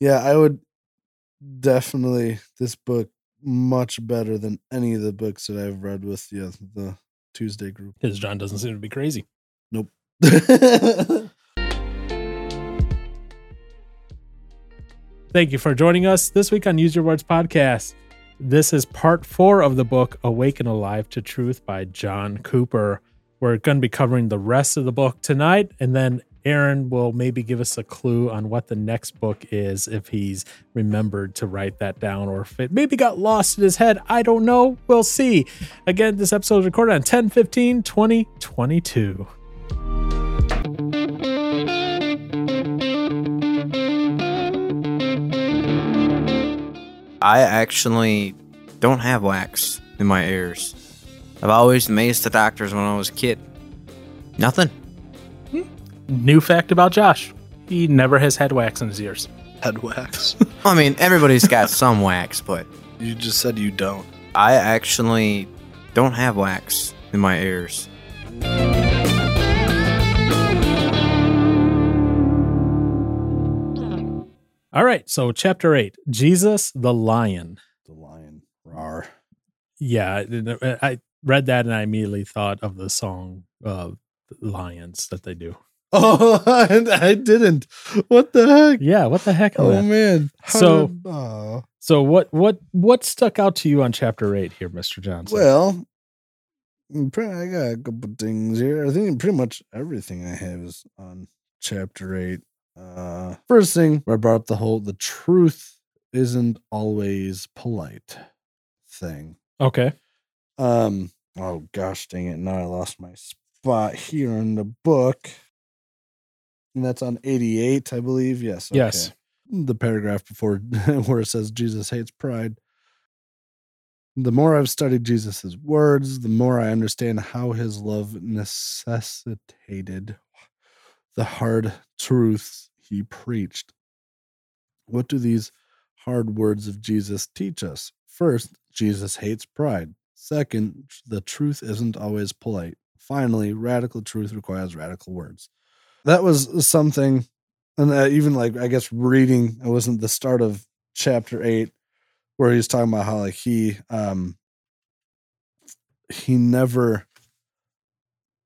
Yeah, I would definitely this book much better than any of the books that I've read with the the Tuesday group. Because John doesn't seem to be crazy. Nope. Thank you for joining us this week on Use Your Words podcast. This is part four of the book Awake and Alive to Truth by John Cooper. We're going to be covering the rest of the book tonight, and then Aaron will maybe give us a clue on what the next book is if he's remembered to write that down or if it maybe got lost in his head. I don't know. We'll see. Again, this episode is recorded on 10 15 2022. I actually don't have wax in my ears. I've always amazed the doctors when I was a kid. Nothing. New fact about Josh he never has had wax in his ears. Head wax. I mean, everybody's got some wax, but you just said you don't. I actually don't have wax in my ears. All right. So, chapter eight Jesus the Lion. The lion. Rar. Yeah. I I read that and I immediately thought of the song uh, Lions that they do. Oh, and I didn't. What the heck? Yeah. What the heck? Oh man. How So- did- oh. So, what, what, what stuck out to you on chapter eight here, Mr. Johnson? well, mm, I got a couple things here. I think pretty much everything I have is on chapter eight. Uh, first thing I brought up the whole the truth isn't always polite thing. okay. Um. Oh gosh, dang it! Now I lost my spot here in the book, and that's on eighty-eight, I believe. Yes. Yes. The paragraph before where it says Jesus hates pride. The more I've studied Jesus' words, the more I understand how his love necessitated the hard truths he preached. What do these hard words of Jesus teach us? First, Jesus hates pride. Second, the truth isn't always polite. Finally, radical truth requires radical words. That was something, and uh, even like I guess reading, it wasn't the start of chapter eight where he's talking about how like he um he never,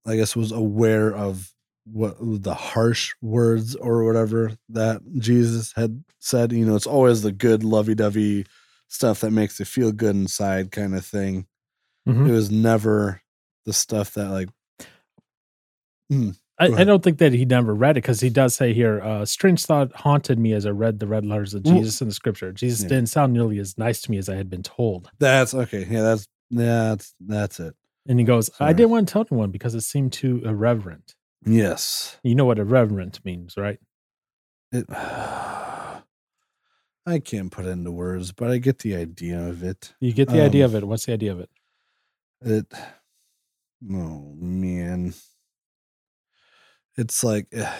I guess, was aware of what the harsh words or whatever that Jesus had said. You know, it's always the good, lovey-dovey stuff that makes you feel good inside, kind of thing. Mhm. It was never the stuff that like I, I don't think that he never read it because he does say here, uh, strange thought haunted me as I read the red letters of Jesus in the scripture. Jesus Yeah. didn't sound nearly as nice to me as I had been told. that's okay. Yeah, that's that's that's it. And he goes, I didn't want to tell anyone because it seemed too irreverent. Yes. You know what irreverent means, right? It I can't put it into words, but I get the idea of it. You get the idea Um, of it. What's the idea of it? It oh man. It's like eh,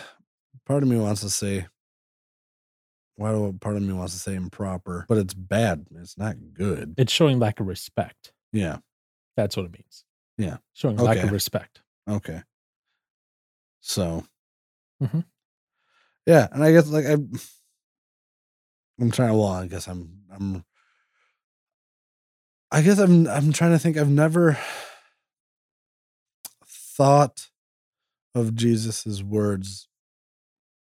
part of me wants to say why do part of me wants to say improper, but it's bad. It's not good. It's showing lack of respect. Yeah. That's what it means. Yeah. Showing lack of respect. Okay. So, Mhm. yeah, and I guess like I, I'm trying. Well, I guess I'm. I'm. I guess I'm. I'm trying to think. I've never thought of Jesus's words.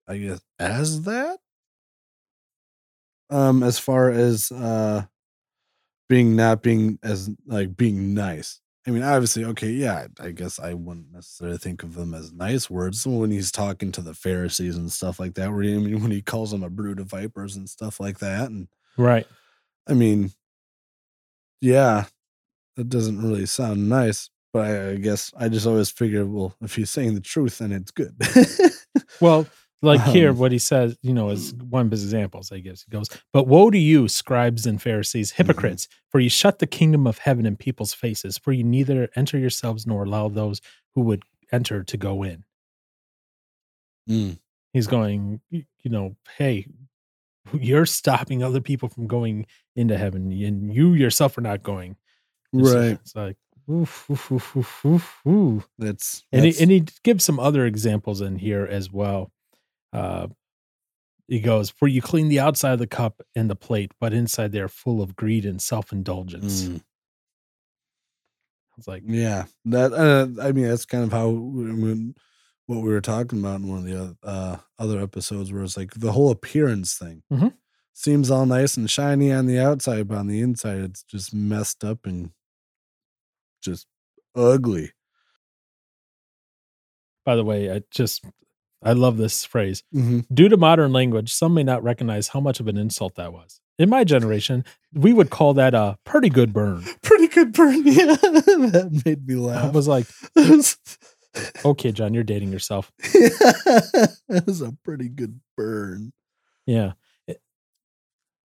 I guess as that. Um, as far as uh, being not being as like being nice. I mean, obviously, okay, yeah, I guess I wouldn't necessarily think of them as nice words when he's talking to the Pharisees and stuff like that. Where he, I mean, when he calls them a brood of vipers and stuff like that, and Right. I mean, yeah, that doesn't really sound nice. But I, I guess I just always figure, well, if he's saying the truth, then it's good. Well, like here, Um, what he says, you know, is one of his examples, I guess. He goes, But woe to you, scribes and Pharisees, hypocrites, for you shut the kingdom of heaven in people's faces, for you neither enter yourselves nor allow those who would enter to go in. Mm. He's going, you know, hey, you're stopping other people from going into heaven, and you yourself are not going. So right. It's like, oof, oof, oof, oof, oof, oof. That's, And he, and he gives some other examples in here as well. Uh, he goes, For you clean the outside of the cup and the plate, but inside they are full of greed and self indulgence. Mm, I was like, yeah, that uh, I mean that's kind of how mean, what we were talking about in one of the uh, other episodes, where it's like the whole appearance thing Mhm. seems all nice and shiny on the outside, but on the inside it's just messed up and just ugly. by the way, I just, I love this phrase. Mm-hmm. Due to modern language, some may not recognize how much of an insult that was. In my generation, we would call that a pretty good burn. Pretty good burn. Yeah, that made me laugh. I was like, okay, John, you're dating yourself. that was a pretty good burn. Yeah.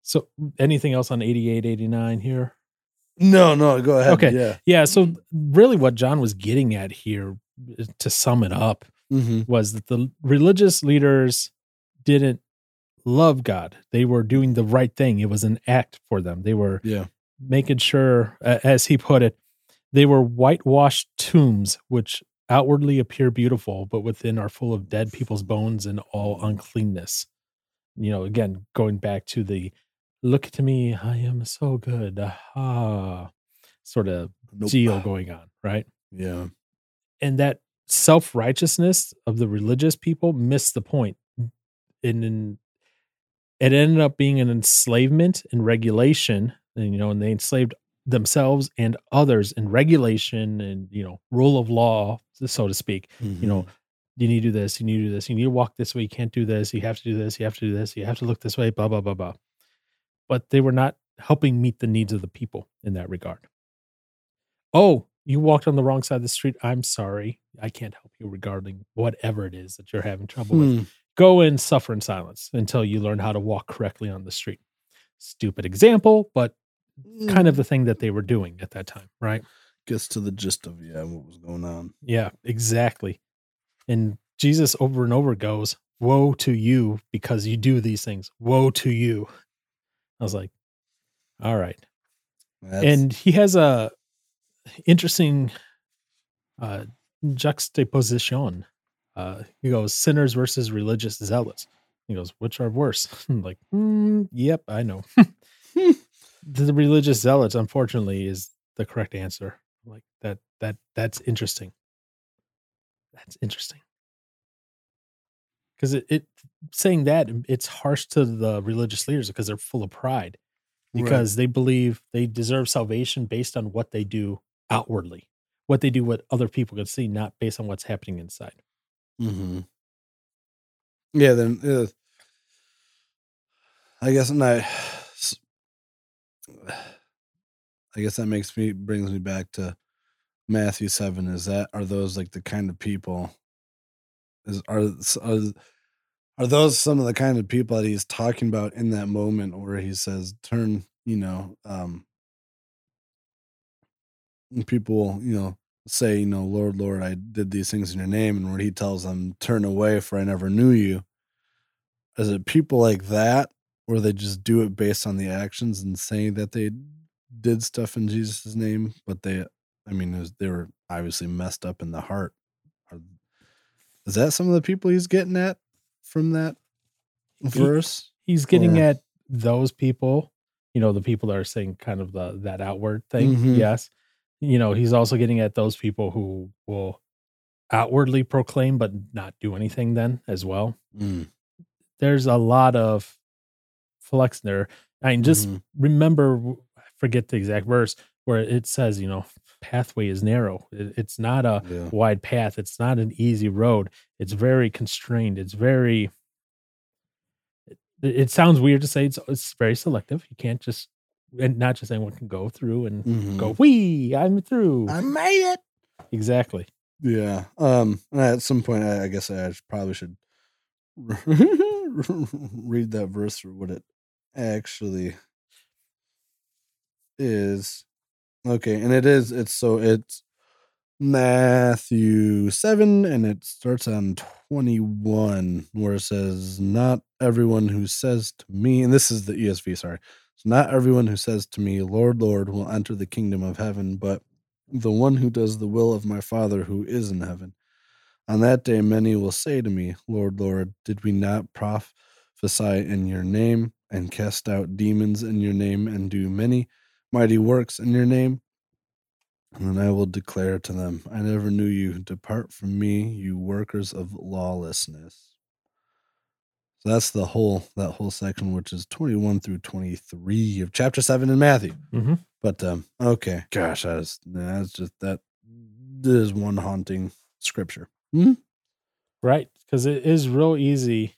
So anything else on 88, 89 here? No, no, go ahead. Okay. Yeah. Yeah. So really what John was getting at here, uh, to sum it up, Mm-hmm. was that the religious leaders didn't love God. They were doing the right thing. It was an act for them. They were Yeah. making sure, as he put it, they were whitewashed tombs, which outwardly appear beautiful, but within are full of dead people's bones and all uncleanness. You know, again, going back to the look to me, I am so good. Aha. Sort of Nope. deal going on, right? Yeah. and that self righteousness of the religious people missed the point. Mm, and then it ended up being an enslavement and regulation, and you know, and they enslaved themselves and others in regulation and you know, rule of law, so to speak. You know, mm-hmm. you need to do this, you need to do this, you need to walk this way, you can't do this, you have to do this, you have to do this, you have to look this way, blah, blah, blah, blah. But they were not helping meet the needs of the people in that regard. Oh, you walked on the wrong side of the street. I'm sorry. I can't help you regarding whatever it is that you're having trouble with. Hmm. Go and suffer in silence until you learn how to walk correctly on the street. Stupid example, but kind of the thing that they were doing at that time, right? gets to the gist of yeah what was going on. Yeah, exactly. And Jesus over and over goes, Woe to you because you do these things. Woe to you. I was like, All right. That's, and he has a interesting uh juxtaposition. Uh he goes, sinners versus religious zealots. He goes, which are worse? I'm like, "Mm, yep, I know. the religious zealots, unfortunately, is the correct answer. Like that that that's interesting. That's interesting. Because it, it saying that it's harsh to the religious leaders because they're full of pride Right. because they believe they deserve salvation based on what they do outwardly, what they do, what other people can see, not based on what's happening inside. hmm Yeah, then uh, I guess and I I guess that makes me brings me back to Matthew seven. Is that are those like the kind of people? Is are are are those some of the kind of people that he's talking about in that moment where he says, "Turn," you know, um, people, you know, say, you know, Lord, Lord, I did these things in your name, and where he tells them, turn away, for I never knew you. Is it people like that, where they just do it based on the actions and saying that they did stuff in Jesus' name, but they, I mean, was, they were obviously messed up in the heart. Is that some of the people he's getting at from that verse? He's getting Or- at those people, you know, the people that are saying kind of the that outward thing. Mhm. Yes. You know, he's also getting at those people who will outwardly proclaim but not do anything then as well. Mm, There's a lot of flex there. I mean, just mhm. remember, I forget the exact verse where it says, you know, pathway is narrow. It- It's not a Yeah. wide path. It's not an easy road. It's very constrained. It's very. It, it sounds weird to say. It's it's very selective. You can't just and not just anyone can go through and Mhm. go. Wee, I'm through. I made it. exactly. Yeah. Um. At some point, I, I guess I probably should read that verse for what it actually is. Okay, and it is. It's so it's Matthew seven, and it starts on twenty one, where it says, "Not everyone who says to me," and this is the ESV. Sorry. So not everyone who says to me, Lord, Lord, will enter the kingdom of heaven, but the one who does the will of my Father who is in heaven. On that day, many will say to me, Lord, Lord, did we not prophesy in your name, and cast out demons in your name, and do many mighty works in your name. And then I will declare to them, I never knew you. Depart from me, you workers of lawlessness. So that's the whole that whole section, which is 21 through 23 of chapter 7 in Matthew. Mhm. But um, okay. Gosh, that is that's just that is one haunting scripture. Right. Because it is real easy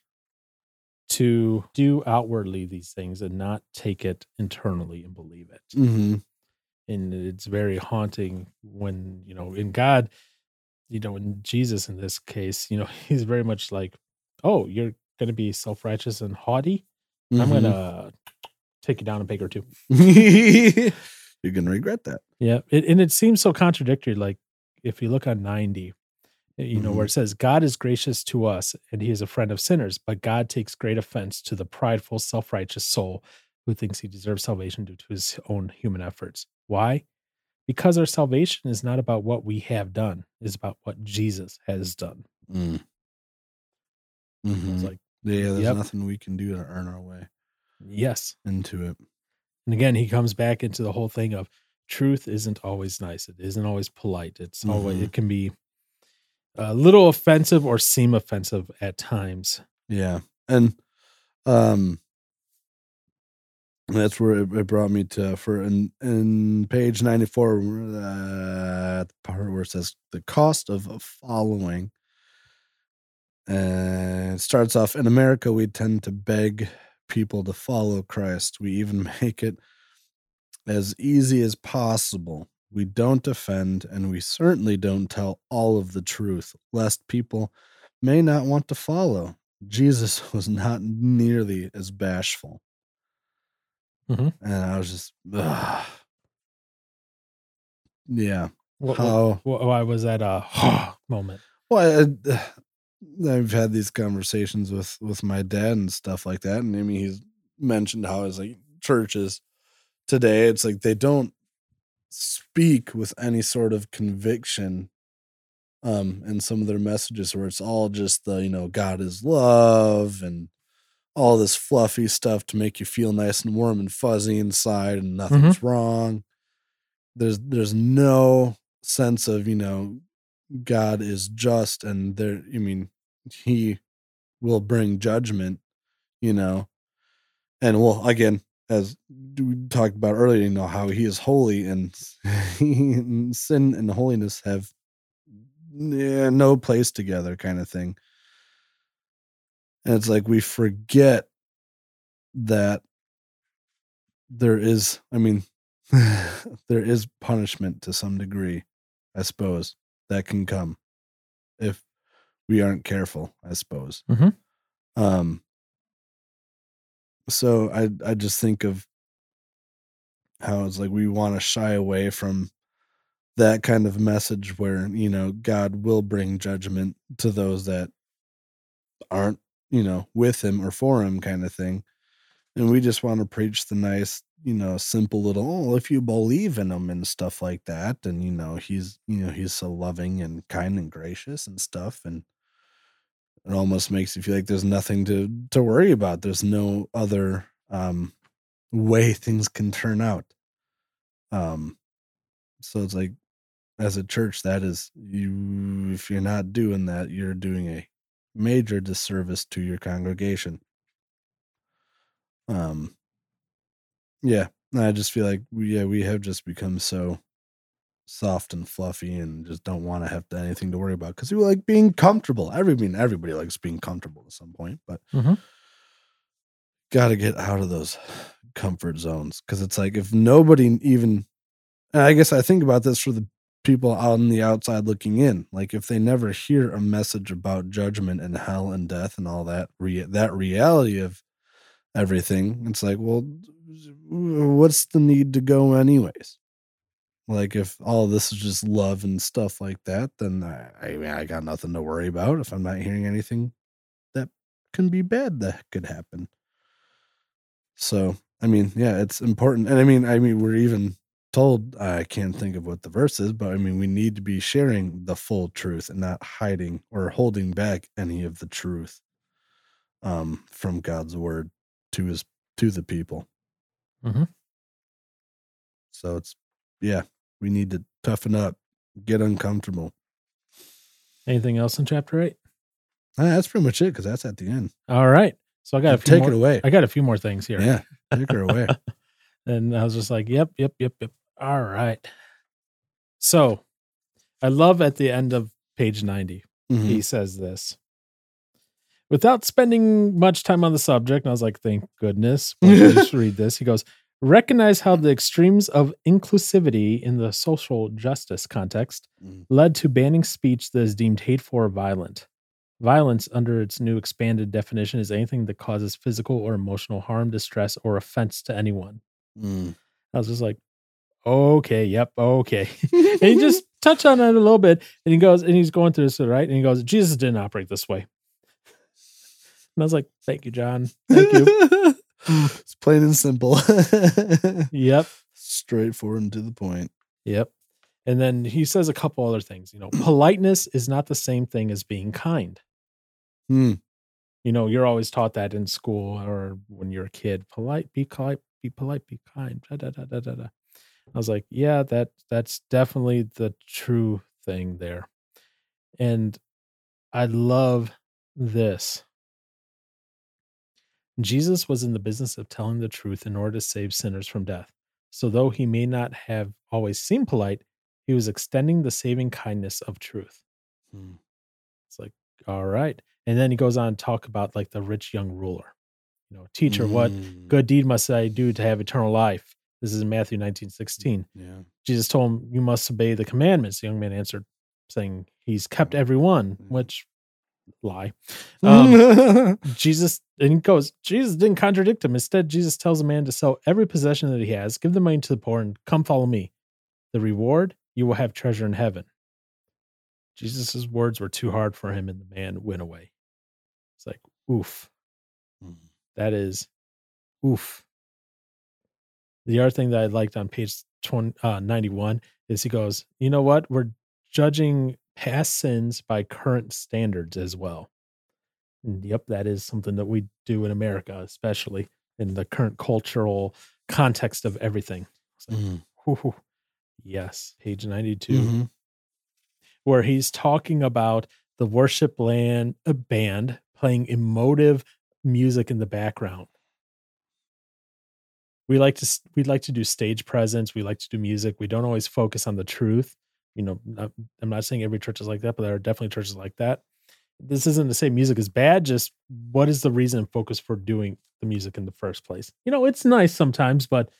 to do outwardly these things and not take it internally and believe it. Mm-hmm. And it's very haunting when, you know, in God, you know, in Jesus in this case, you know, he's very much like, oh, you're going to be self righteous and haughty. I'm Mm-hmm. going to take you down a peg or two. You're gonna regret that. Yeah. It, and it seems so contradictory. Like if you look on 90, eh, you know, where it says, God is gracious to us and he is a friend of sinners, but God takes great offense to the prideful, self righteous soul who thinks he deserves salvation due to his own human efforts. Why? Because our salvation is not about what we have done, it's about what Jesus has done. Mm. Mhm. It's like, Yeah, there's Yep. nothing we can do to earn our way yes. into it. And again, he comes back into the whole thing of truth isn't always nice. It isn't always polite. It's always, Mhm. it can be a little offensive or seem offensive at times. Yeah, and um, that's where it, it brought me to for in in page ninety four, uh, the part where it says the cost of following. And it starts off in America, we tend to beg people to follow Christ. We even make it as easy as possible. We don't offend, and we certainly don't tell all of the truth, lest people may not want to follow. Jesus was not nearly as bashful. Mhm. And I was just, ugh. yeah. What, How? what- why was that a moment? Well, I, I've had these conversations with with my dad and stuff like that, and I mean, he's mentioned how it's like churches today. It's like they don't speak with any sort of conviction um in some of their messages where it's all just the you know god is love and all this fluffy stuff to make you feel nice and warm and fuzzy inside and nothing's wrong. There's there's no sense of you know god is just and there i mean he will bring judgment you know? And well again as we talked about earlier you know how he is holy and sin and holiness have yeah, no place together kind of thing and it's like we forget that there is i mean there is punishment to some degree i suppose that can come if we aren't careful i suppose Mhm. um so i i just think of how it's like we want to shy away from that kind of message where you know god will bring judgment to those that aren't you know with him or for him kind of thing and we just want to preach the nice you know simple little oh if you believe in him and stuff like that and you know he's you know he's so loving and kind and gracious and stuff and it almost makes you feel like there's nothing to to worry about. There's no other um way things can turn out. Um so it's like as a church that is you if you're not doing that you're doing a major disservice to your congregation. Um yeah i just feel like yeah we have just become so soft and fluffy and just don't want to have to, anything to worry about because we like being comfortable every I mean, everybody likes being comfortable at some point but Mhm. got to get out of those comfort zones because it's like if nobody even i guess i think about this for the people on the outside looking in like if they never hear a message about judgment and hell and death and all that that reality of everything it's like well what's the need to go anyways like if all this is just love and stuff like that then i i mean i got nothing to worry about if i'm not hearing anything that can be bad that could happen so i mean yeah it's important and i mean i mean we're even told i can't think of what the verse is but i mean we need to be sharing the full truth and not hiding or holding back any of the truth um, from God's word to his to the people. Mhm. So it's yeah, we need to toughen up, get uncomfortable. Anything else in chapter eight? Ah, that's pretty much it because that's at the end. All right. So I got a few Take more, it away. I got a few more things here. Yeah, take her away. And I was just like, yep, yep, yep, yep. All right. So I love at the end of page 90, Mhm. he says this. Without spending much time on the subject, and I was like, thank goodness. Don't just read this. He goes, recognize how the extremes of inclusivity in the social justice context Mm. led to banning speech that is deemed hateful or violent. Violence, under its new expanded definition, is anything that causes physical or emotional harm, distress, or offense to anyone. Mm. I was just like, okay, yep, okay. and he just touched on it a little bit, and he goes, and he's going through this, right? And he goes, Jesus didn't operate this way. And I was like, thank you, John. Thank you. it's plain and simple. yep, Straightforward and to the point. yep. And then he says a couple other things. You know, politeness is not the same thing as being kind. Hmm. You know, you're always taught that in school or when you're a kid. Polite, be polite, be polite, be kind. Da, da, da, da, da, da. I was like, yeah, that that's definitely the true thing there. And I love this. Jesus was in the business of telling the truth in order to save sinners from death. So though he may not have always seemed polite, he was extending the saving kindness of truth. Hmm. It's like, all right. And then he goes on to talk about like the rich young ruler. You know, teacher, what Mm. good deed must I do to have eternal life? This is in Matthew 19, 16. Yeah. Jesus told him, You must obey the commandments. The young man answered, saying, He's kept every one, Yeah. which lie. Um, Jesus, and goes, Jesus didn't contradict him. Instead, Jesus tells a man to sell every possession that he has, give the money to the poor, and come follow me. The reward, you will have treasure in heaven. Jesus' words were too hard for him, and the man went away. It's like, oof. Mm. That is oof. The other thing that I liked on page 20, uh, 91 is he goes, you know what? We're judging past sins by current standards as well. And yep, that is something that we do in America, especially in the current cultural context of everything. Like, Mhm. yes, page 92 Mhm. where he's talking about the worship land a band playing emotive music in the background. We like to we like to do stage presence. We like to do music. We don't always focus on the truth. You know, not, I'm not saying every church is like that, but there are definitely churches like that. This isn't to say music is bad. Just what is the reason and focus for doing the music in the first place? You know, it's nice sometimes, but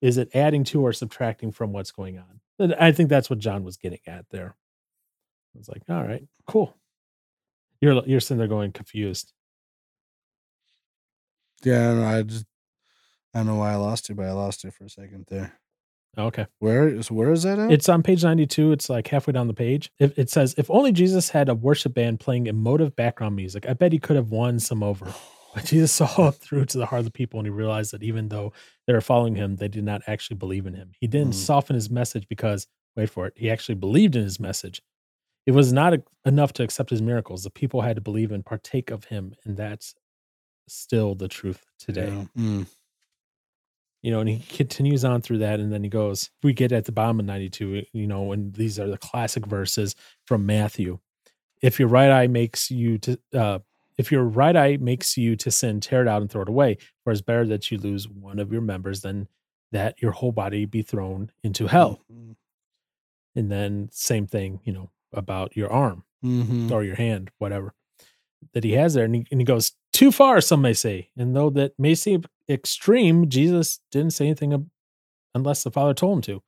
is it adding to or subtracting from what's going on? And I think that's what John was getting at there. I was like, all right, cool. You're you're sitting there going confused. Yeah, no, I just I don't know why I lost you, but I lost you for a second there. Okay. Where is where is that at? It's on page 92. It's like halfway down the page. It, it says, if only Jesus had a worship band playing emotive background music, I bet he could have won some over. But Jesus saw through to the heart of the people and he realized that even though they were following him, they did not actually believe in him. He didn't Mm. soften his message because, wait for it, he actually believed in his message. It was not e- enough to accept his miracles. The people had to believe and partake of him. And that's still the truth today. Yeah. Mm. You know, and he continues on through that, and then he goes, we get at the bottom of 92, you know, and these are the classic verses from Matthew. If your right eye makes you to, uh, if your right eye makes you to sin, tear it out and throw it away. For it's better that you lose one of your members than that your whole body be thrown into hell. Mhm. And then same thing, you know, about your arm Mhm. or your hand, whatever that he has there. And he, and he goes too far, some may say. And though that may seem extreme, Jesus didn't say anything unless the Father told him to.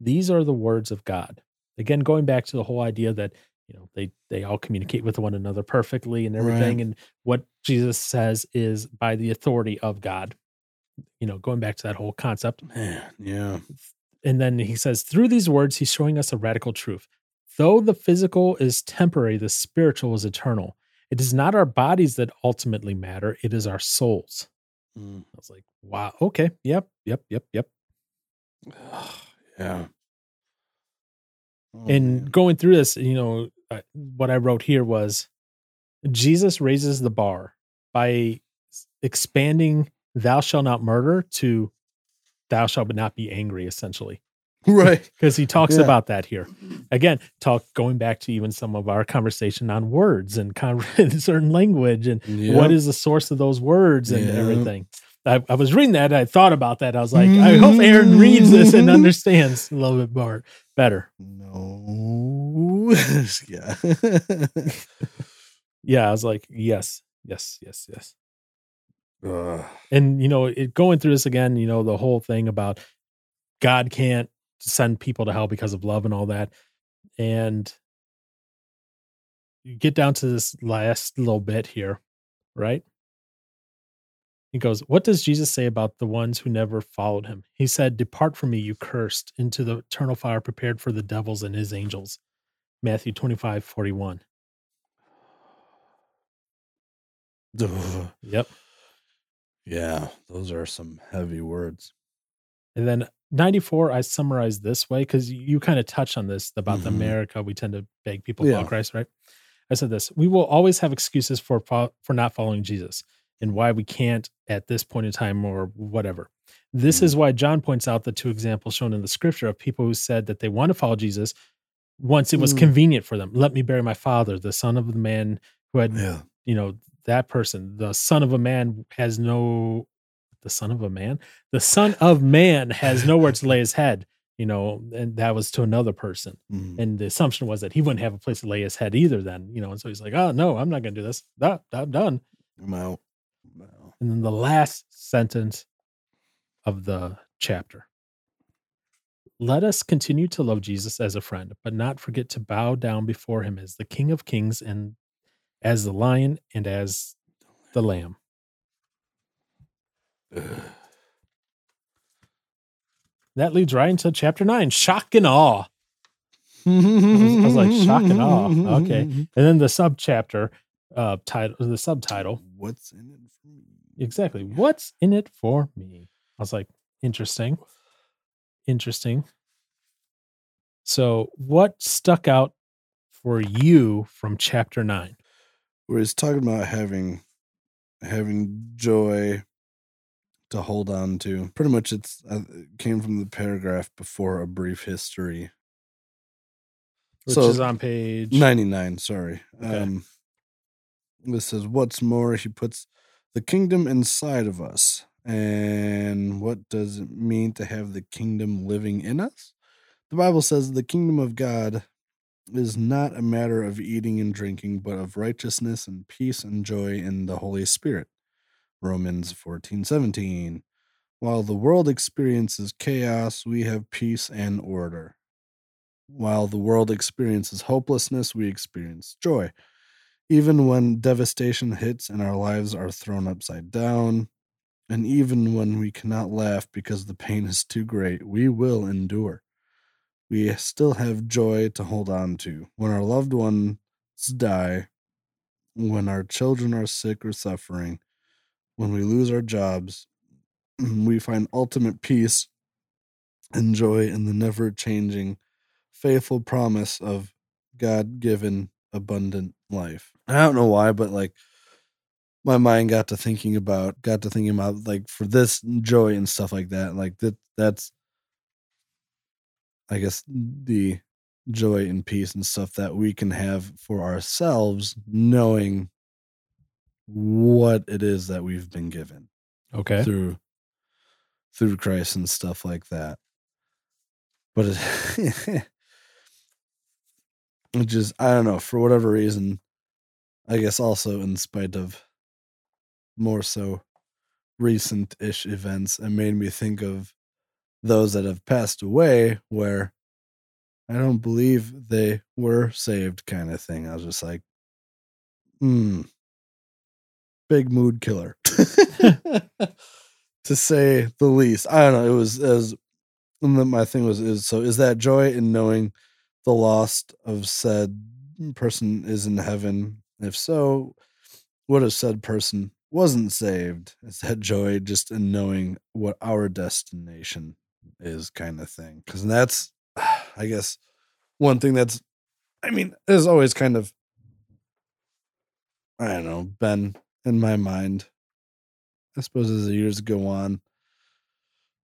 These are the words of God. Again, going back to the whole idea that you know they they all communicate with one another perfectly and everything. And what Jesus says is by the authority of God. You know, going back to that whole concept. Man, yeah. And then he says, through these words, he's showing us a radical truth. Though the physical is temporary, the spiritual is eternal. It is not our bodies that ultimately matter, it is our souls. Mm. I was like, wow, okay, yep, yep, yep, yep. yeah. Oh, and man. going through this, you know, what I wrote here was Jesus raises the bar by expanding "Thou shalt not murder" to "Thou shalt not be angry," essentially right. because he talks Yeah. about that here again talk going back to even some of our conversation on words and con- certain language and what is the source of those words and Yep. everything I, I was reading that i thought about that i was like i hope aaron reads this and mm-hmm. understands a little bit more better no? yeah. yeah i was like yes yes yes yes Ugh. and you know it going through this again you know the whole thing about god can't send people to hell because of love and all that and you get down to this last little bit here right? He goes what does jesus say about the ones who never followed him? He said depart from me you cursed into the eternal fire prepared for the devils and his angels matthew 25 41 yep. Yeah, those are some heavy words. And then 94, I summarized this way because you kind of touched on this about the Mhm. America. We tend to beg people Yeah. about Christ, right? I said this: we will always have excuses for for not following Jesus and why we can't at this point in time or whatever. This is why John points out the two examples shown in the scripture of people who said that they want to follow Jesus once it was Mm. convenient for them. Let me bury my father, the son of the man who had Yeah. you know that person the son of a man has no the son of a man the son of man has nowhere to lay his head you know and that was to another person Mhm. and the assumption was that he wouldn't have a place to lay his head either then you know and so he's like oh no i'm not gonna do this that i'm done I'm out. I'm out. and then the last sentence of the chapter let us continue to love jesus as a friend but not forget to bow down before him as the king of kings and as the lion and as the lamb. That leads right into chapter nine shock and awe. I was like, shock and awe. Okay. and then the subchapter uh title the subtitle. What's in it for me? exactly. What's in it for me? I was like interesting. Interesting. So what stuck out for you from chapter 9 Where he's talking about having having joy to hold on to. Pretty much, it's uh, it came from the paragraph before a brief history. which So, is on page 99 sorry Okay. um this says what's more he puts the kingdom inside of us and what does it mean to have the kingdom living in us the bible says the kingdom of god is not a matter of eating and drinking but of righteousness and peace and joy in the holy spirit romans 14 17 while the world experiences chaos we have peace and order while the world experiences hopelessness, we experience joy. Even when devastation hits and our lives are thrown upside down, and even when we cannot laugh because the pain is too great, we will endure. We still have joy to hold on to. When our loved ones die, when our children are sick or suffering, when we lose our jobs, we find ultimate peace and joy in the never changing faithful promise of God given abundant life. I don't know why, but like my mind got to thinking about got to thinking about like for this joy and stuff like that. Like that that's I guess the joy and peace and stuff that we can have for ourselves knowing what it is that we've been given okay through through Christ and stuff like that. But it, it just I don't know for whatever reason. I guess also in spite of more so recent-ish events, it made me think of those that have passed away where I don't believe they were saved kind of thing. I was just like, hmm, big mood killer. to say the least. I don't know. It was as my thing was is so is that joy in knowing the lost of said person is in heaven? If so, what if said person wasn't saved? Is that joy just in knowing what our destination is kind of thing? Because that's I guess one thing that's I mean, is always kind of I don't know, been in my mind, I suppose as the years go on,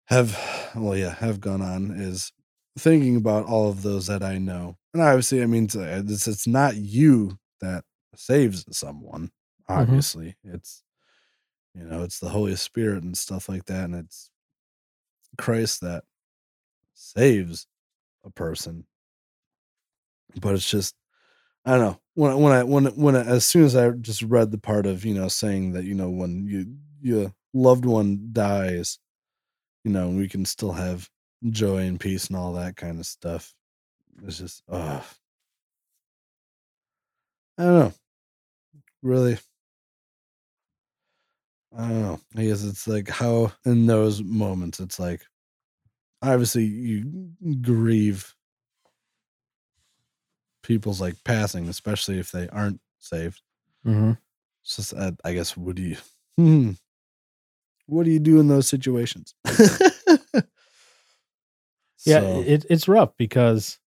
have well, yeah, have gone on is thinking about all of those that I know, and obviously, I mean, it's uh, it's, it's not you that saves someone. Mm-hmm. Obviously, it's you know, it's the Holy Spirit and stuff like that, and it's Christ that saves a person. But it's just, I don't know when I- when I when when I, as soon as I just read the part of you know saying that you know when you your loved one dies, you know we can still have joy and peace and all that kind of stuff. It's just, uh I don't know, really. I don't know. I guess it's like how in those moments it's like obviously you grieve people's like passing, especially if they aren't saved. Mm-hmm. It's just uh, I guess what do you hmm, what do you do in those situations? Yeah, So, it, it's rough because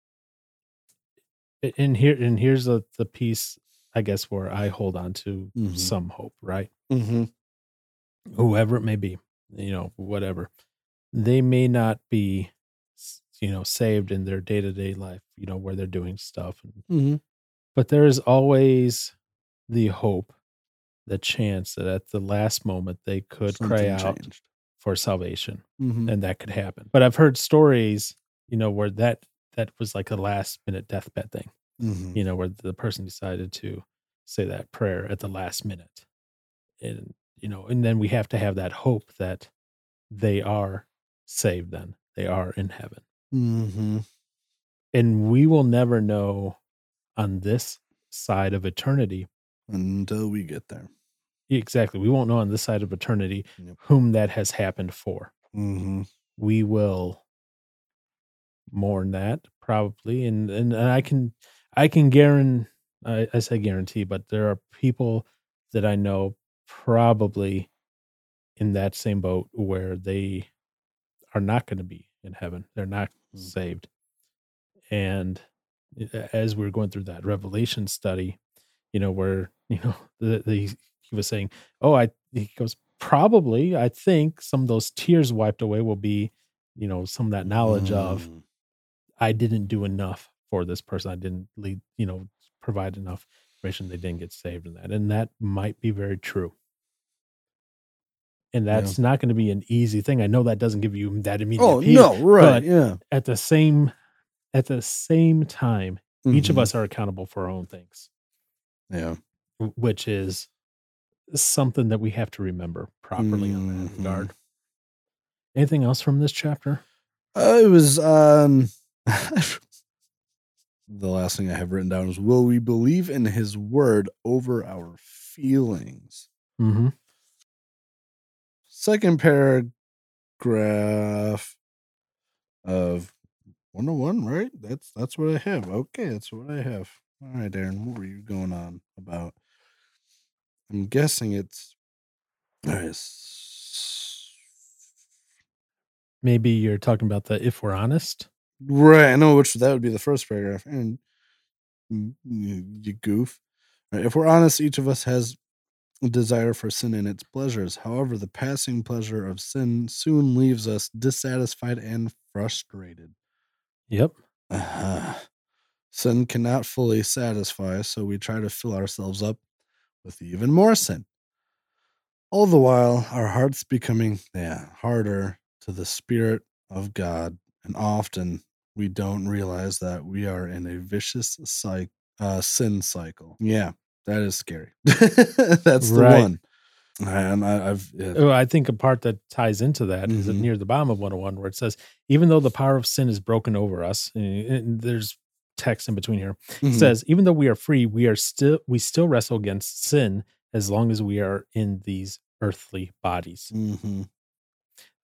and here and here's the the piece I guess where I hold on to Mhm. some hope, right? mhm, Whoever it may be, you know, whatever. They may not be you know saved in their day-to-day life, you know, where they're doing stuff and mhm, but there is always the hope, the chance that at the last moment they could cry out changed. for salvation. Mhm, and that could happen. But I've heard stories, you know, where that that was like a last minute deathbed thing, mhm, you know, where the person decided to say that prayer at the last minute. And you know, and then we have to have that hope that they are saved then. They are in heaven. Mhm, And we will never know on this side of eternity until we get there. exactly. We won't know on this side of eternity Yep. whom that has happened for. Mhm, we will mourn that probably and and, and i can i can guarantee I, I say guarantee but there are people that i know probably in that same boat where they are not going to be in heaven they're not Mm. saved and as we are going through that revelation study you know where you know the, the he was saying oh i he goes probably i think some of those tears wiped away will be you know some of that knowledge of mm, I didn't do enough for this person. I didn't lead, you know, provide enough information. They didn't get saved in that. And that might be very true. And Yeah. that's not going to be an easy thing. I know that doesn't give you that immediate Oh peace. no, right? yeah. At the same at the same time, each of Mhm, us are accountable for our own things, Yeah. which is something that we have to remember properly on that Mhm. regard. Anything else from this chapter? Uh, it was um the last thing I have written down is will we believe in his word over our feelings? Mm-hmm. Second paragraph of 101, right? That's that's what I have. Okay, that's what I have. All right, Darren, what were you going on about? I'm guessing it's all right, Maybe you're talking about the if we're honest. Right, I know which that would be the first paragraph. And you, goof. Right, if we're honest, each of us has desire for sin and its pleasures. However, the passing pleasure of sin soon leaves us dissatisfied and frustrated. Yep. Uh-huh. Sin cannot fully satisfy, so we try to fill ourselves up with even more sin. All the while, our hearts becoming yeah, harder to the Spirit of God, and often we don't realize that we are in a vicious cycle, uh, sin cycle. Yeah, that is scary. That's the Right. one. And I, I've yeah, Oh, I think a part that ties into that is Mhm. near the bottom of 101, where it says, even though the power of sin is broken over us, and, and there's text in between here, it mhm, says, even though we are free, we are still we still wrestle against sin as long as we are in these earthly bodies. mhm,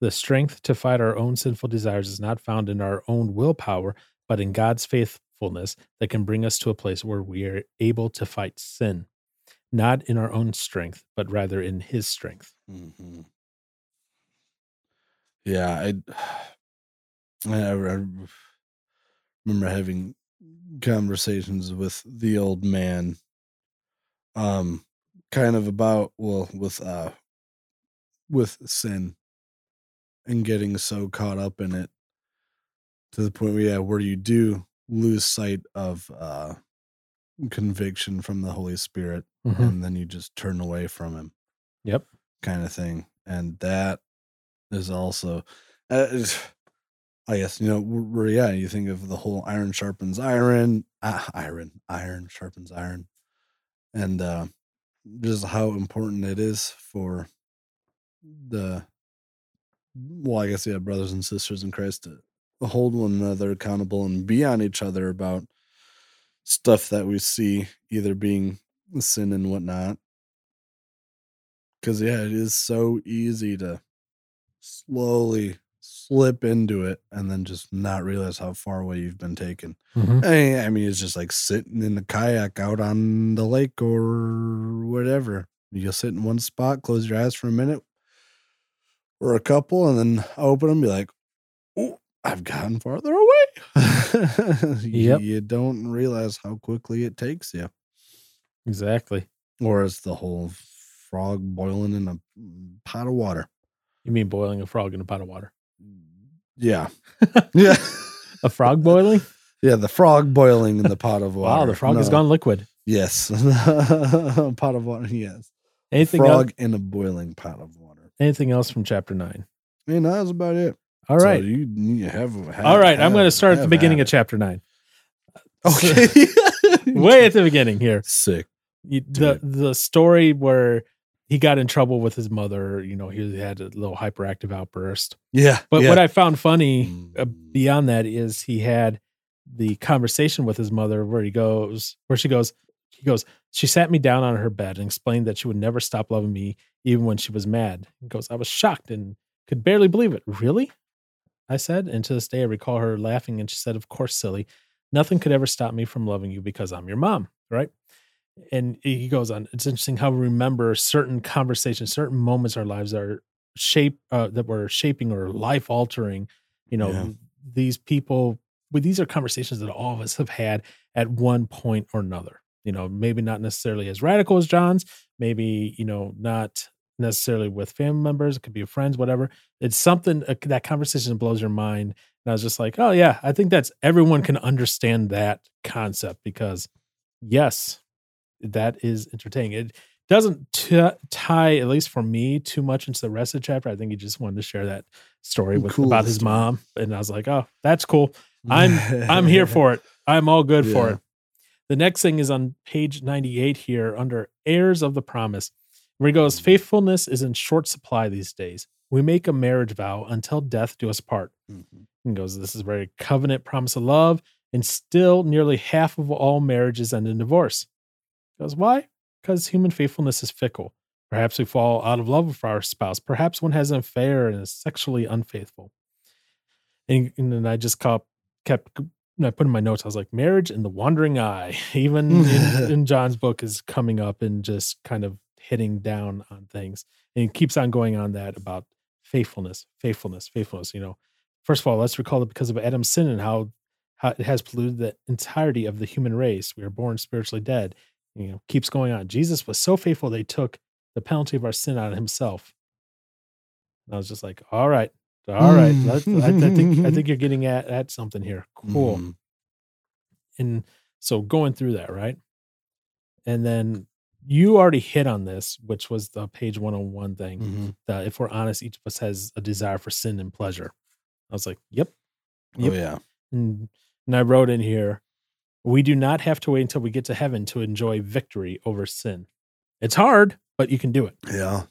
The strength to fight our own sinful desires is not found in our own willpower, but in God's faithfulness that can bring us to a place where we are able to fight sin, not in our own strength, but rather in His strength. mhm. Yeah, I, I, I remember having conversations with the old man, um, kind of about well with uh with sin and getting so caught up in it to the point where yeah where you do lose sight of uh conviction from the holy spirit Mhm. and then you just turn away from him Yep. kind of thing and that is also uh, i guess you know where where, yeah you think of the whole iron sharpens iron uh, iron iron sharpens iron and uh just how important it is for the well i guess yeah brothers and sisters in christ to hold one another accountable and be on each other about stuff that we see either being sin and whatnot because yeah it is so easy to slowly slip into it and then just not realize how far away you've been taken Mhm. I, I mean, it's just like sitting in the kayak out on the lake or whatever. You'll sit in one spot, close your eyes for a minute or a couple, and then open them. Be like, "Oh, I've gotten farther away." Yep. You don't realize how quickly it takes you, Exactly. or it's the whole frog boiling in a pot of water. You mean boiling a frog in a pot of water? Yeah, yeah, A frog boiling? yeah. The frog boiling in the pot of water. wow, the frog has gone liquid. Yes, A pot of water. Yes. Anything frog else? in a boiling pot of water. Anything else from chapter nine? Man, that's about it. All So right. you, you have, have All right. I'm going to start at the beginning of chapter nine. Okay. Way at the beginning here. sick. You- the the story where he got in trouble with his mother. You know, he had a little hyperactive outburst. Yeah. But yeah. what I found funny uh, Mm. beyond that is he had the conversation with his mother where he goes, where she goes, he goes, she sat me down on her bed and explained that she would never stop loving me even when she was mad. He goes, I was shocked and could barely believe it. Really? I said, and to this day I recall her laughing and she said, Of course, silly. Nothing could ever stop me from loving you because I'm your mom, right? And he goes on. It's interesting how we remember certain conversations, certain moments in our lives are shape uh, that were shaping or life altering. You know, Yeah. these people. But these are conversations that all of us have had at one point or another. You know, maybe not necessarily as radical as John's. Maybe you know, not necessarily with family members. It could be friends, whatever. It's something uh, that conversation blows your mind. And I was just like, oh yeah, I think that's everyone can understand that concept because yes, that is entertaining. It doesn't t- tie, at least for me, too much into the rest of the chapter. I think he just wanted to share that story with Cool about his mom, and I was like, oh, that's cool. I'm I'm here for it. I'm all good for it. The next thing is on page 98 here under heirs of the promise, where he goes, faithfulness is in short supply these days. We make a marriage vow until death do us part. Mhm. And goes, this is very covenant promise of love, and still nearly half of all marriages end in divorce. He Goes, why? Because human faithfulness is fickle. Perhaps we fall out of love with our spouse. Perhaps one has an affair and is sexually unfaithful. And, and then I just kept, kept I put in my notes, I was like, marriage and the wandering eye, even in, in John's book, is coming up and just kind of hitting down on things. And he keeps on going on that about faithfulness, faithfulness, faithfulness. You know, first of all, let's recall that because of Adam's sin and how, how it has polluted the entirety of the human race. We are born spiritually dead. You know, keeps going on. Jesus was so faithful, they took the penalty of our sin on himself. And I was just like, all right, all right. Let's- I, I think I think you're getting at, at something here. Cool Mhm. and so going through that right and then you already hit on this which was the page 101 thing Mhm. that if we're honest each of us has a desire for sin and pleasure i was like yep Oh yeah. and, and i wrote in here we do not have to wait until we get to heaven to enjoy victory over sin it's hard but you can do it Yeah.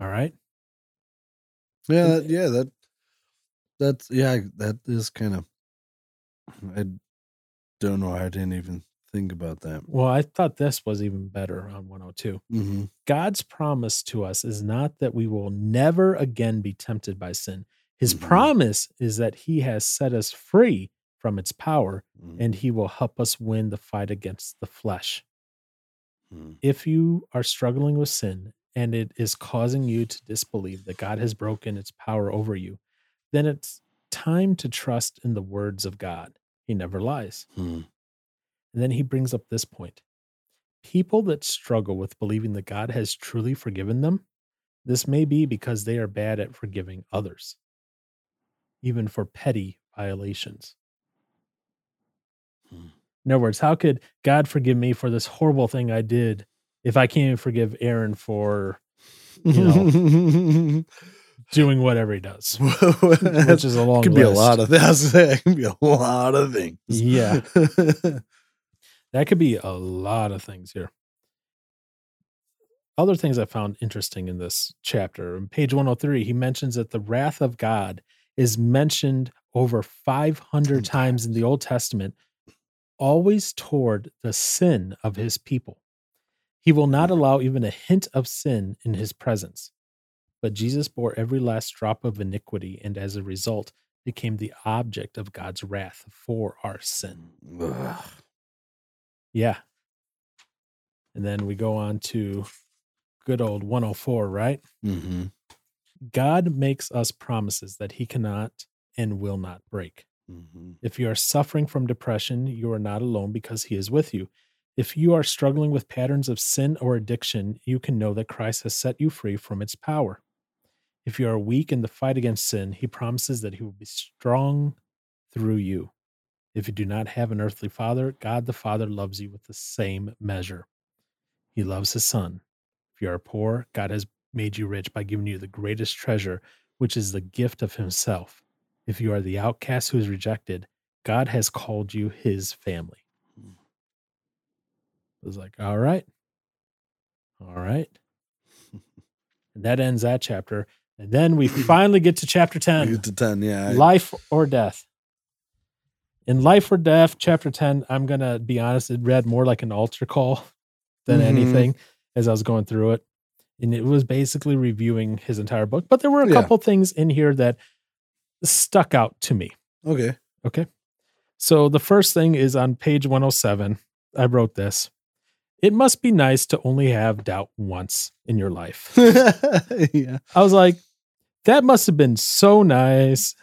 all right Yeah. That, yeah. That. That's yeah. That is kind of. I don't know. I didn't even think about that. well i thought this was even better on 102 Mm-hmm. God's promise to us is not that we will never again be tempted by sin. His Mhm. promise is that he has set us free from its power Mm-hmm. and he will help us win the fight against the flesh. Mhm. If you are struggling with sin and it is causing you to disbelieve that God has broken its power over you, then it's time to trust in the words of God. He never lies. And then he brings up this point people that struggle with believing that God has truly forgiven them, this may be because they are bad at forgiving others, even for petty violations. Hmm. In other words, how could God forgive me for this horrible thing I did if I can't even forgive Aaron for You know, doing whatever he does? Which is a long could be a lot of things. It can be a lot of things. Yeah. That could be a lot of things here. Other things I found interesting in this chapter, on page 103, he mentions that the wrath of God is mentioned over 500 times in the Old Testament, always toward the sin of his people. He will not mm-hmm. allow even a hint of sin in his presence. But Jesus bore every last drop of iniquity, and as a result, became the object of God's wrath for our sin. Mm, ugh. Yeah. And then we go on to good old 104, right? Mhm. God makes us promises that he cannot and will not break. Mhm. If you are suffering from depression, you are not alone because he is with you. If you are struggling with patterns of sin or addiction, you can know that Christ has set you free from its power. If you are weak in the fight against sin, he promises that he will be strong through you. If you do not have an earthly father, God the Father loves you with the same measure. He loves his son. If you are poor, God has made you rich by giving you the greatest treasure, which is the gift of himself. If you are the outcast who is rejected, God has called you his family. Hmm. It was like, all right. All right. And that ends that chapter. And then we finally get to chapter 10 Eight to ten, yeah. Life or death. In life or death, chapter 10, I'm going to be honest, it read more like an altar call than Mhm. anything as I was going through it. And it was basically reviewing his entire book. But there were a Yeah. couple things in here that stuck out to me. Okay. Okay. So the first thing is on page 107. I wrote this. It must be nice to only have doubt once in your life. yeah. I was like, that must have been so nice.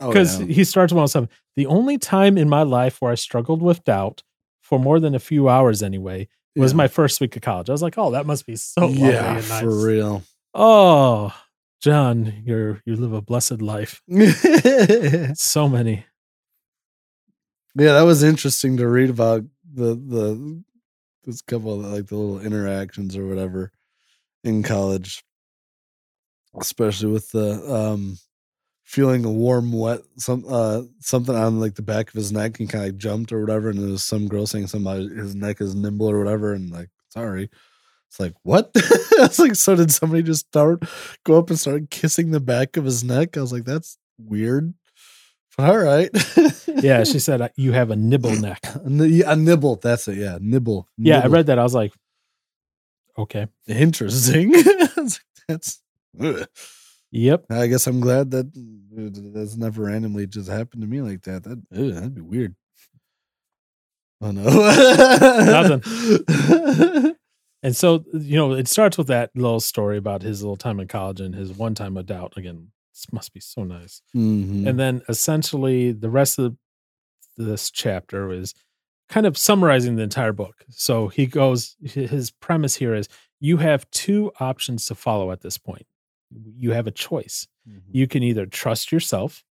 Oh, because yeah. he starts 107. The only time in my life where I struggled with doubt for more than a few hours anyway was Yeah. my first week of college. I was like, oh, that must be so lovely yeah, and nice. for real. Oh, John, you're you live a blessed life. So many. Yeah, that was interesting to read about the the this couple of like the little interactions or whatever in college, especially with the um feeling a warm wet some uh something on like the back of his neck and kind of jumped or whatever and there was some girl saying about his neck is nimble or whatever and like sorry it's like what it's like so did somebody just start go up and start kissing the back of his neck i was like that's weird But all right Yeah, she said uh, you have a nibble neck. a, ni- nibble that's it yeah nibble Yeah, I read that. I was like, okay. interesting like, that's ugh. Yep. I guess I'm glad that that's never randomly just happened to me like that. That ugh, that'd be weird. Oh no, Nothing. And so, you know, it starts with that little story about his little time in college and his one time of doubt. Again, this must be so nice. Mhm. And then essentially the rest of this chapter is kind of summarizing the entire book. So he goes, his premise here is you have two options to follow at this point. You have a choice. Mhm. You can either trust yourself.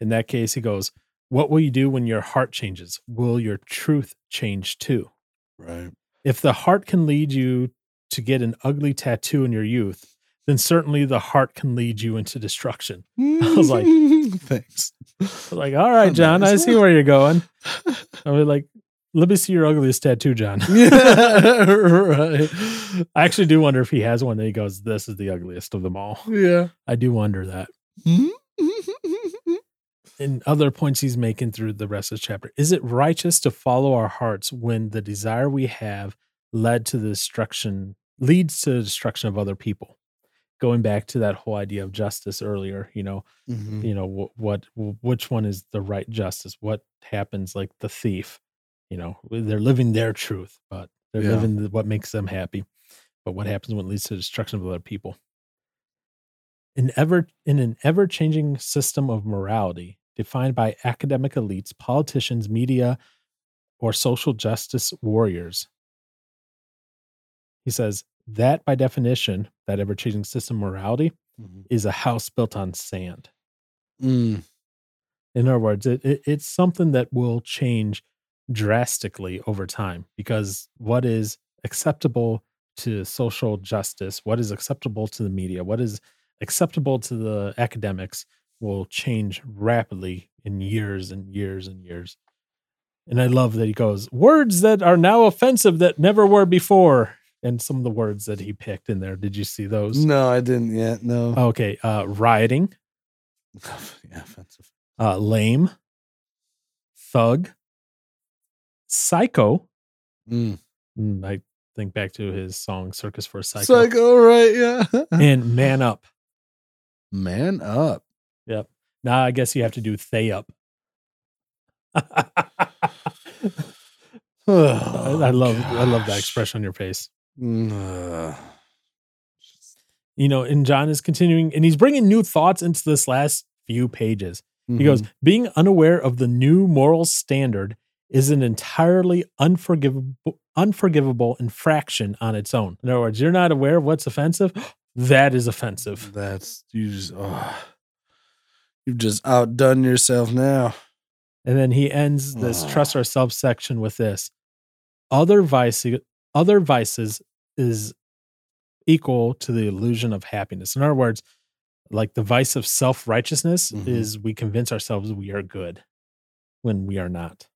In that case, he goes, What will you do when your heart changes? Will your truth change too? right. If the heart can lead you to get an ugly tattoo in your youth, then certainly the heart can lead you into destruction. I was like- thanks. Like, all right, Oh, John, I see where you're going. I was like, let me see your ugliest tattoo, John. yeah, right. I actually do wonder if he has one that he goes, This is the ugliest of them all. Yeah. I do wonder that. And other points he's making through the rest of the chapter. Is it righteous to follow our hearts when the desire we have led to the destruction, leads to the destruction of other people? Going back to that whole idea of justice earlier, you know, Mhm. you know what, what which one is the right justice what happens like the thief you know they're living their truth but they're Yeah. living what makes them happy but what happens when it leads to destruction of other people in ever in an ever changing system of morality defined by academic elites politicians media or social justice warriors He says that by definition, that ever changing system morality is a house built on sand. Mm, In other words, it, it, it's something that will change drastically over time because what is acceptable to social justice, what is acceptable to the media, what is acceptable to the academics will change rapidly in years and years and years. And I love that he goes, words that are now offensive that never were before. And some of the words that he picked in there. Did you see those? no, I didn't yet. No. Okay. Uh, rioting, yeah, offensive. uh, lame, thug, psycho. Mm. Mm, I think back to his song "Circus for a Psycho,", Psycho, right? Yeah. and "Man Up." Man up. Yep. Now I guess you have to do "Thay Up." I, I love I love that expression on your face. Mm, uh, You know, and John is continuing, and he's bringing new thoughts into this last few pages. He goes, mhm. being unaware of the new moral standard is an entirely unforgivable, unforgivable infraction on its own. In other words, you're not aware of what's offensive. That is offensive. That's you just. Oh, you've just outdone yourself now. And then he ends this Ugh. trust ourselves section with this: other vice, other vices is equal to the illusion of happiness. In other words, like the vice of self righteousness Mhm. is we convince ourselves we are good when we are not.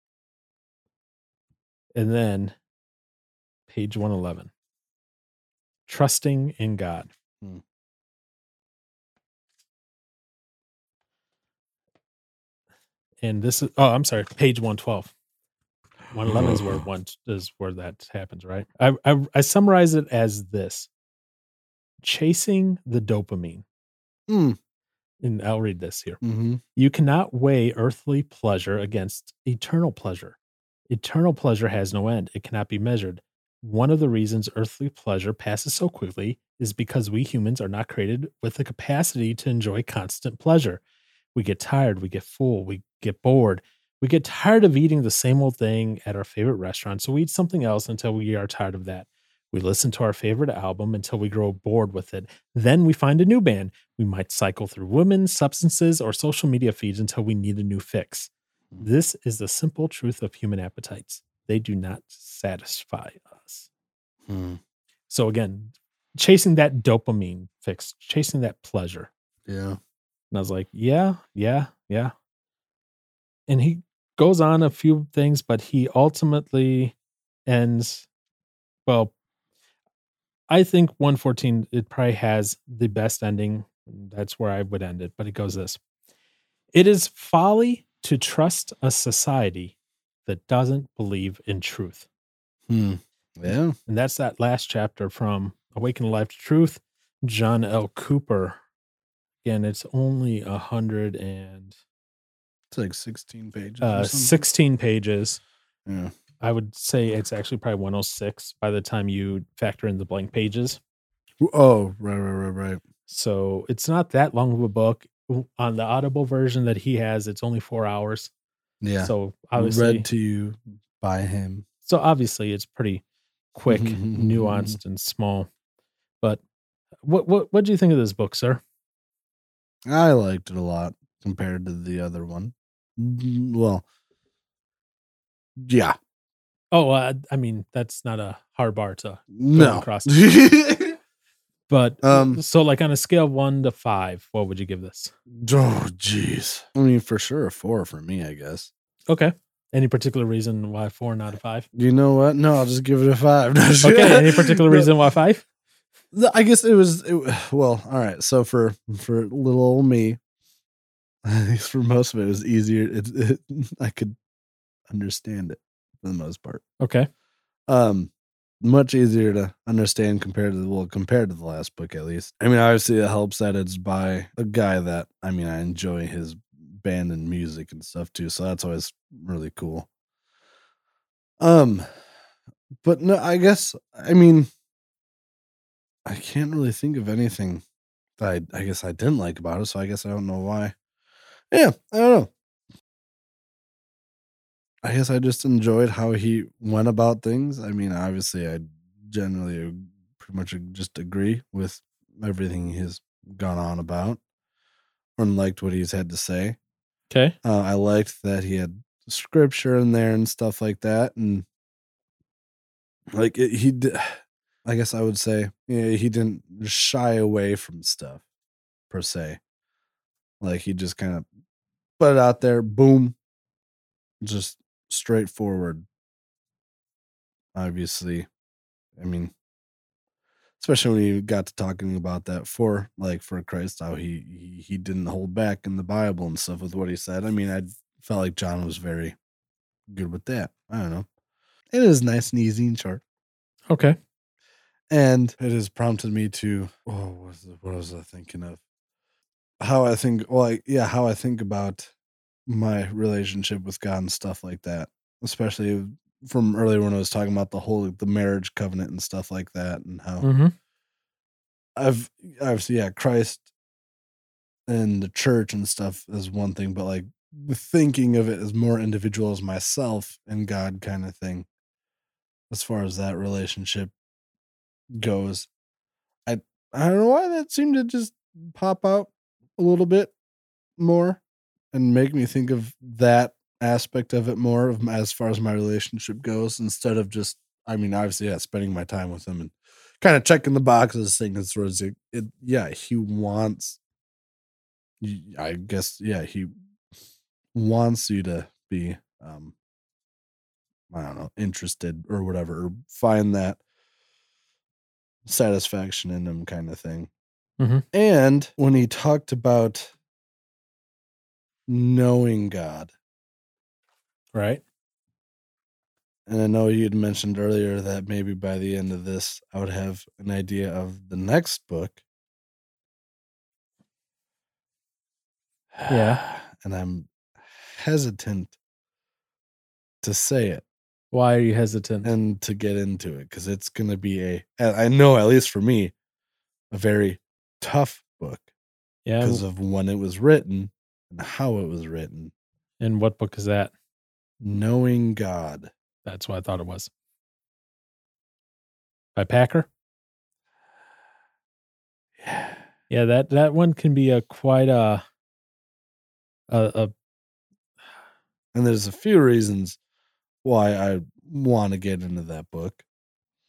And then page 111 trusting in God. Hmm. And this is, oh, I'm sorry, page 112. 111 is where one is where that happens, right? I, I I summarize it as this: chasing the dopamine. Mm. And I'll read this here. Mm-hmm. You cannot weigh earthly pleasure against eternal pleasure. Eternal pleasure has no end, it cannot be measured. One of the reasons earthly pleasure passes so quickly is because we humans are not created with the capacity to enjoy constant pleasure. We get tired, we get full, we get bored. We get tired of eating the same old thing at our favorite restaurant, so we eat something else until we are tired of that. We listen to our favorite album until we grow bored with it. Then we find a new band. We might cycle through women, substances, or social media feeds until we need a new fix. This is the simple truth of human appetites. They do not satisfy us. Hmm. So, again, chasing that dopamine fix, chasing that pleasure. Yeah. And I was like, yeah, yeah, yeah. And he goes on a few things, but he ultimately ends, well, I think 114, it probably has the best ending. That's where I would end it. But it goes this It is folly to trust a society that doesn't believe in truth. Hmm. Yeah. And that's that last chapter from Awake and Alive to Truth, John L. Cooper. Again, it's only a hundred and It's like 16 pages. uh, 16 pages. Yeah. I would say it's actually probably 106 by the time you factor in the blank pages. Oh, right, right, right, right. So it's not that long of a book. On the Audible version that he has, it's only four hours. Yeah. So obviously, read to you by him. so obviously it's pretty quick, nuanced, and small. But what what what do you think of this book, sir? I liked it a lot compared to the other one. Mm, Well, yeah. Oh, uh, I mean that's not a hard bar to No. across. But Um, so like on a scale of one to five, what would you give this? oh, jeez. I mean, for sure, a four for me, I guess. Okay. Any particular reason why four, not a five? You know what? No, I'll just give it a five. Okay. Any particular reason why five? I guess it was it, well. All right. So for for little old me, at least for most of it, it was easier. It, it, I could understand it for the most part. Okay. Um, much easier to understand compared to the well compared to the last book at least. I mean, obviously it helps that it's by a guy that I mean I enjoy his band and music and stuff too, so that's always really cool. Um, but no, I guess I mean I can't really think of anything that I, I guess I didn't like about it, so I guess I don't know why. Yeah, I don't know. I guess I just enjoyed how he went about things. I mean, obviously, I generally pretty much just agree with everything he's gone on about and liked what he's had to say. Okay. Uh, I liked that he had scripture in there and stuff like that, and like it, he did. I guess I would say yeah, he didn't shy away from stuff per se. Like he just kind of put it out there, boom, just straightforward. Obviously, I mean, especially when you got to talking about that for like for Christ, how he he, he didn't hold back in the Bible and stuff with what he said. I mean, I felt like John was very good with that. I don't know. It is nice and easy and short, Okay. and it has prompted me to oh, what was, what was I thinking of? How I think, well, I, yeah, how I think about my relationship with God and stuff like that, especially from earlier when I was talking about the whole the marriage covenant and stuff like that, and how Mm-hmm. I've obviously yeah, Christ and the church and stuff is one thing, but like thinking of it as more individual as myself and God kind of thing. As far as that relationship goes, I I don't know why that seemed to just pop out a little bit more and make me think of that aspect of it more of my, as far as my relationship goes instead of just I mean obviously yeah spending my time with him and kind of checking the boxes thing as far as it, yeah he wants i guess yeah he wants you to be um I don't know interested or whatever or find that satisfaction in him kind of thing Mhm. and when he talked about knowing God Right. And I know you'd mentioned earlier that maybe by the end of this, I would have an idea of the next book. Yeah. And I'm hesitant to say it Why are you hesitant? and to get into it because it's going to be a, I know, at least for me, a very tough book yeah. because of when it was written and how it was written. And what book is that? Knowing God. That's what I thought it was. By Packer. Yeah. Yeah, that that one can be a quite a a, a And there's a few reasons why I want to get into that book.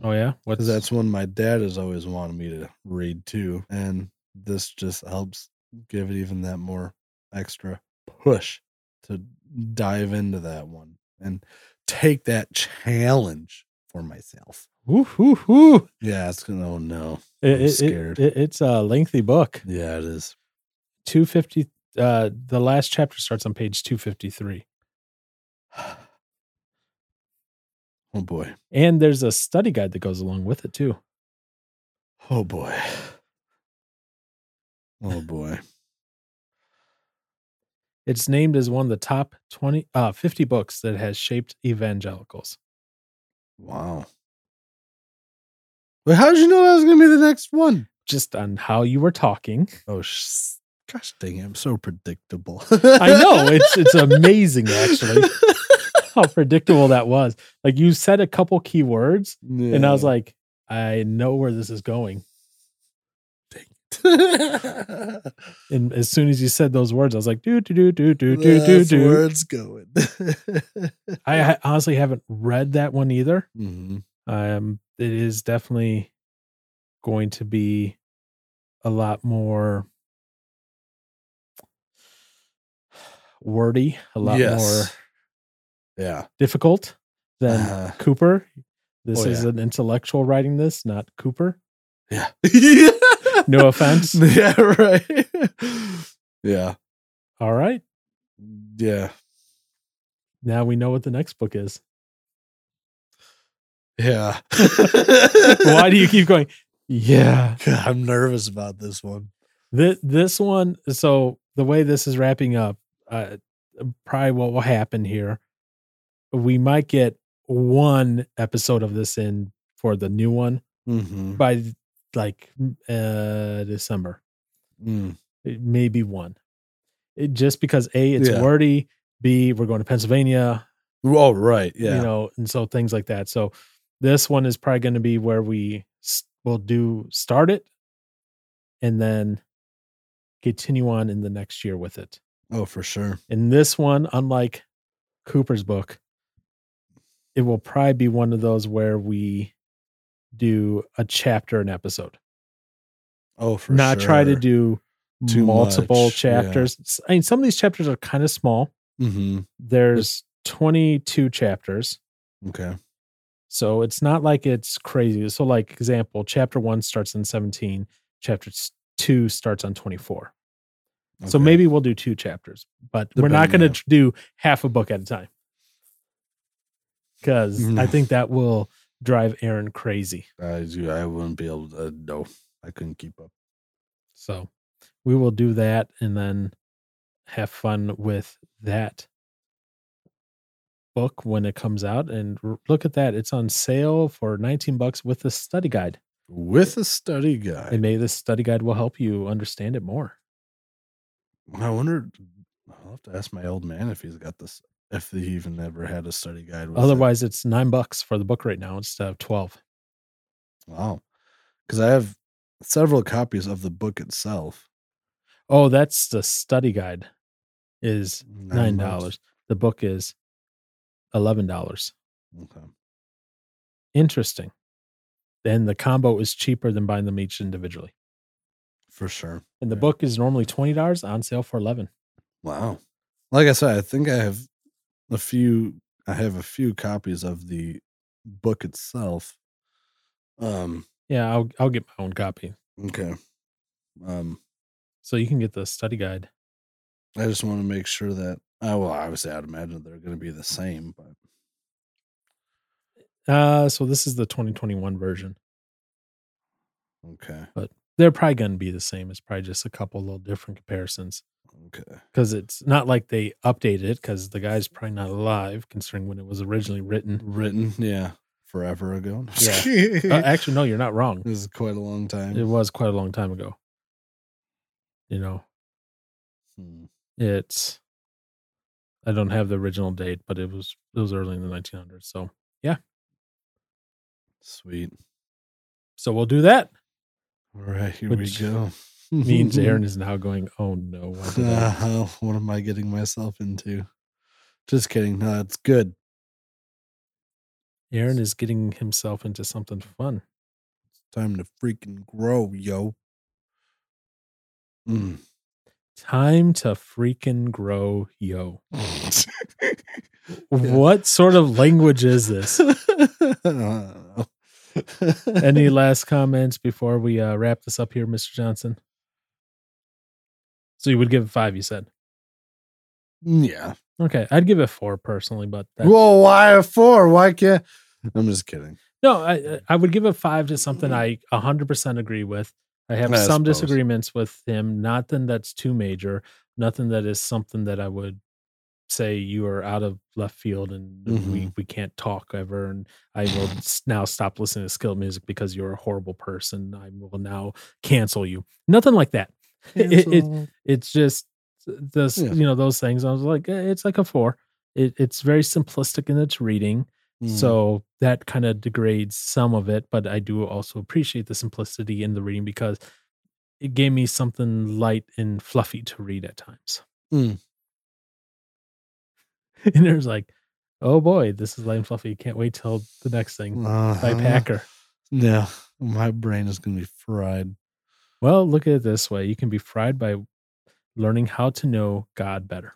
oh yeah. What's Because that's one my dad has always wanted me to read too. And this just helps give it even that more extra push to dive into that one and take that challenge for myself. woo, woo, woo. Yeah, it's gonna oh no. It- I'm it- it- scared. it- it's a lengthy book. Yeah, it is. 250 uh the last chapter starts on page 253. Oh boy. And there's a study guide that goes along with it too. Oh boy. Oh boy. It's named as one of the top 20 uh 50 books that has shaped evangelicals. Wow. Well, how did you know that was gonna be the next one? Just on how you were talking. Oh, sh- gosh dang it! I'm so predictable. I know it's it's amazing actually how predictable that was. Like you said a couple key words and I was like, I know where this is going. And as soon as you said those words, I was like, do do do do do do do do. where it's going. I honestly haven't read that one either. hmm Um, it is definitely going to be a lot more wordy, a lot more Yeah. difficult than Uh, Cooper. This Oh, is yeah. an intellectual writing this, not Cooper. yeah. No offense. Yeah. Right. yeah. All right. Yeah. Now we know what the next book is. Yeah. Why do you keep going? Yeah. God, I'm nervous about this one. This, this one, so the way this is wrapping up, uh, probably what will happen here, we might get one episode of this in for the new one Mm-hmm. by like uh December. Mm. Maybe one. It, just because A, it's Yeah. wordy, B, we're going to Pennsylvania, Oh, right. Yeah. you know, and so things like that. So this one is probably going to be where we we'll do start it and then continue on in the next year with it. Oh, for sure. In this one, unlike Cooper's book, it will probably be one of those where we do a chapter an episode. Oh, for Not try to do Too multiple much, yeah. chapters. S- I mean, some of these chapters are kind of small. Mm-hmm. There's 22 chapters. Okay. So it's not like it's crazy. So, like example, chapter one starts in 17, chapter two starts on 24. So maybe we'll do two chapters, but we're not going Depending, to do half a book at a time because I think that will drive Aaron crazy. I, I wouldn't be able to. No, I couldn't keep up. So we will do that and then have fun with that book when it comes out. And r- look at that. It's on sale for 19 bucks with a study guide. With a study guide. And maybe this study guide will help you understand it more. I wonder. I'll have to ask my old man if he's got this. If they even ever had a study guide. with it. Otherwise, it's nine bucks for the book right now instead of 12. wow. Because I have several copies of the book itself. Oh, that's the study guide is nine dollars. The book is eleven dollars. Okay. Interesting. Then the combo is cheaper than buying them each individually. For sure. And the Yeah. book is normally twenty dollars on sale for eleven. Wow. Like I said, I think I have a few I have a few copies of the book itself. Um Yeah, I'll I'll get my own copy. okay. Um So you can get the study guide. I just want to make sure that oh well obviously I'd imagine they're gonna be the same, but Uh so this is the 2021 version. okay. But they're probably gonna be the same. It's probably just a couple little different comparisons. Okay. Because it's not like they updated it because the guy's probably not alive considering when it was originally written. Written, yeah. Forever ago. Yeah. Uh, actually, no, you're not wrong. this is quite a long time. It was quite a long time ago. You know, Hmm. it's I don't have the original date, but it was it was early in the 1900s. So yeah, Sweet. so we'll do that. All right, here Which we go. Means Aaron is now going. Oh no! Did Uh, what am I getting myself into? Just kidding. No, it's good. Aaron is getting himself into something fun. Time to freaking grow, yo. Mm. Time to freaking grow, yo. What sort of language is this? I don't know. Any last comments before we uh, wrap this up here, Mr. Johnson? So you would give it five, you said. yeah. Okay, I'd give it four personally, but that's, Well, why a four? Why can't? I'm just kidding. no, I I would give a five to something I hundred percent agree with. I have I some suppose. disagreements with him. Nothing that's too major. Nothing that is something that I would say you are out of left field and we Mhm. we can't talk ever. And I will now stop listening to Skillet music because you're a horrible person. I will now cancel you. Nothing like that. It- it- it's just this Yeah. you know those things i was like eh, it's like a four it, it's very simplistic in its reading Mhm. so that kind of degrades some of it but i do also appreciate the simplicity in the reading because it gave me something light and fluffy to read at times Mm. and there's like oh boy this is light and fluffy can't wait till the next thing by Uh-huh. packer Yeah, my brain is gonna be fried. Well look at it this way you can be fried by learning how to know god better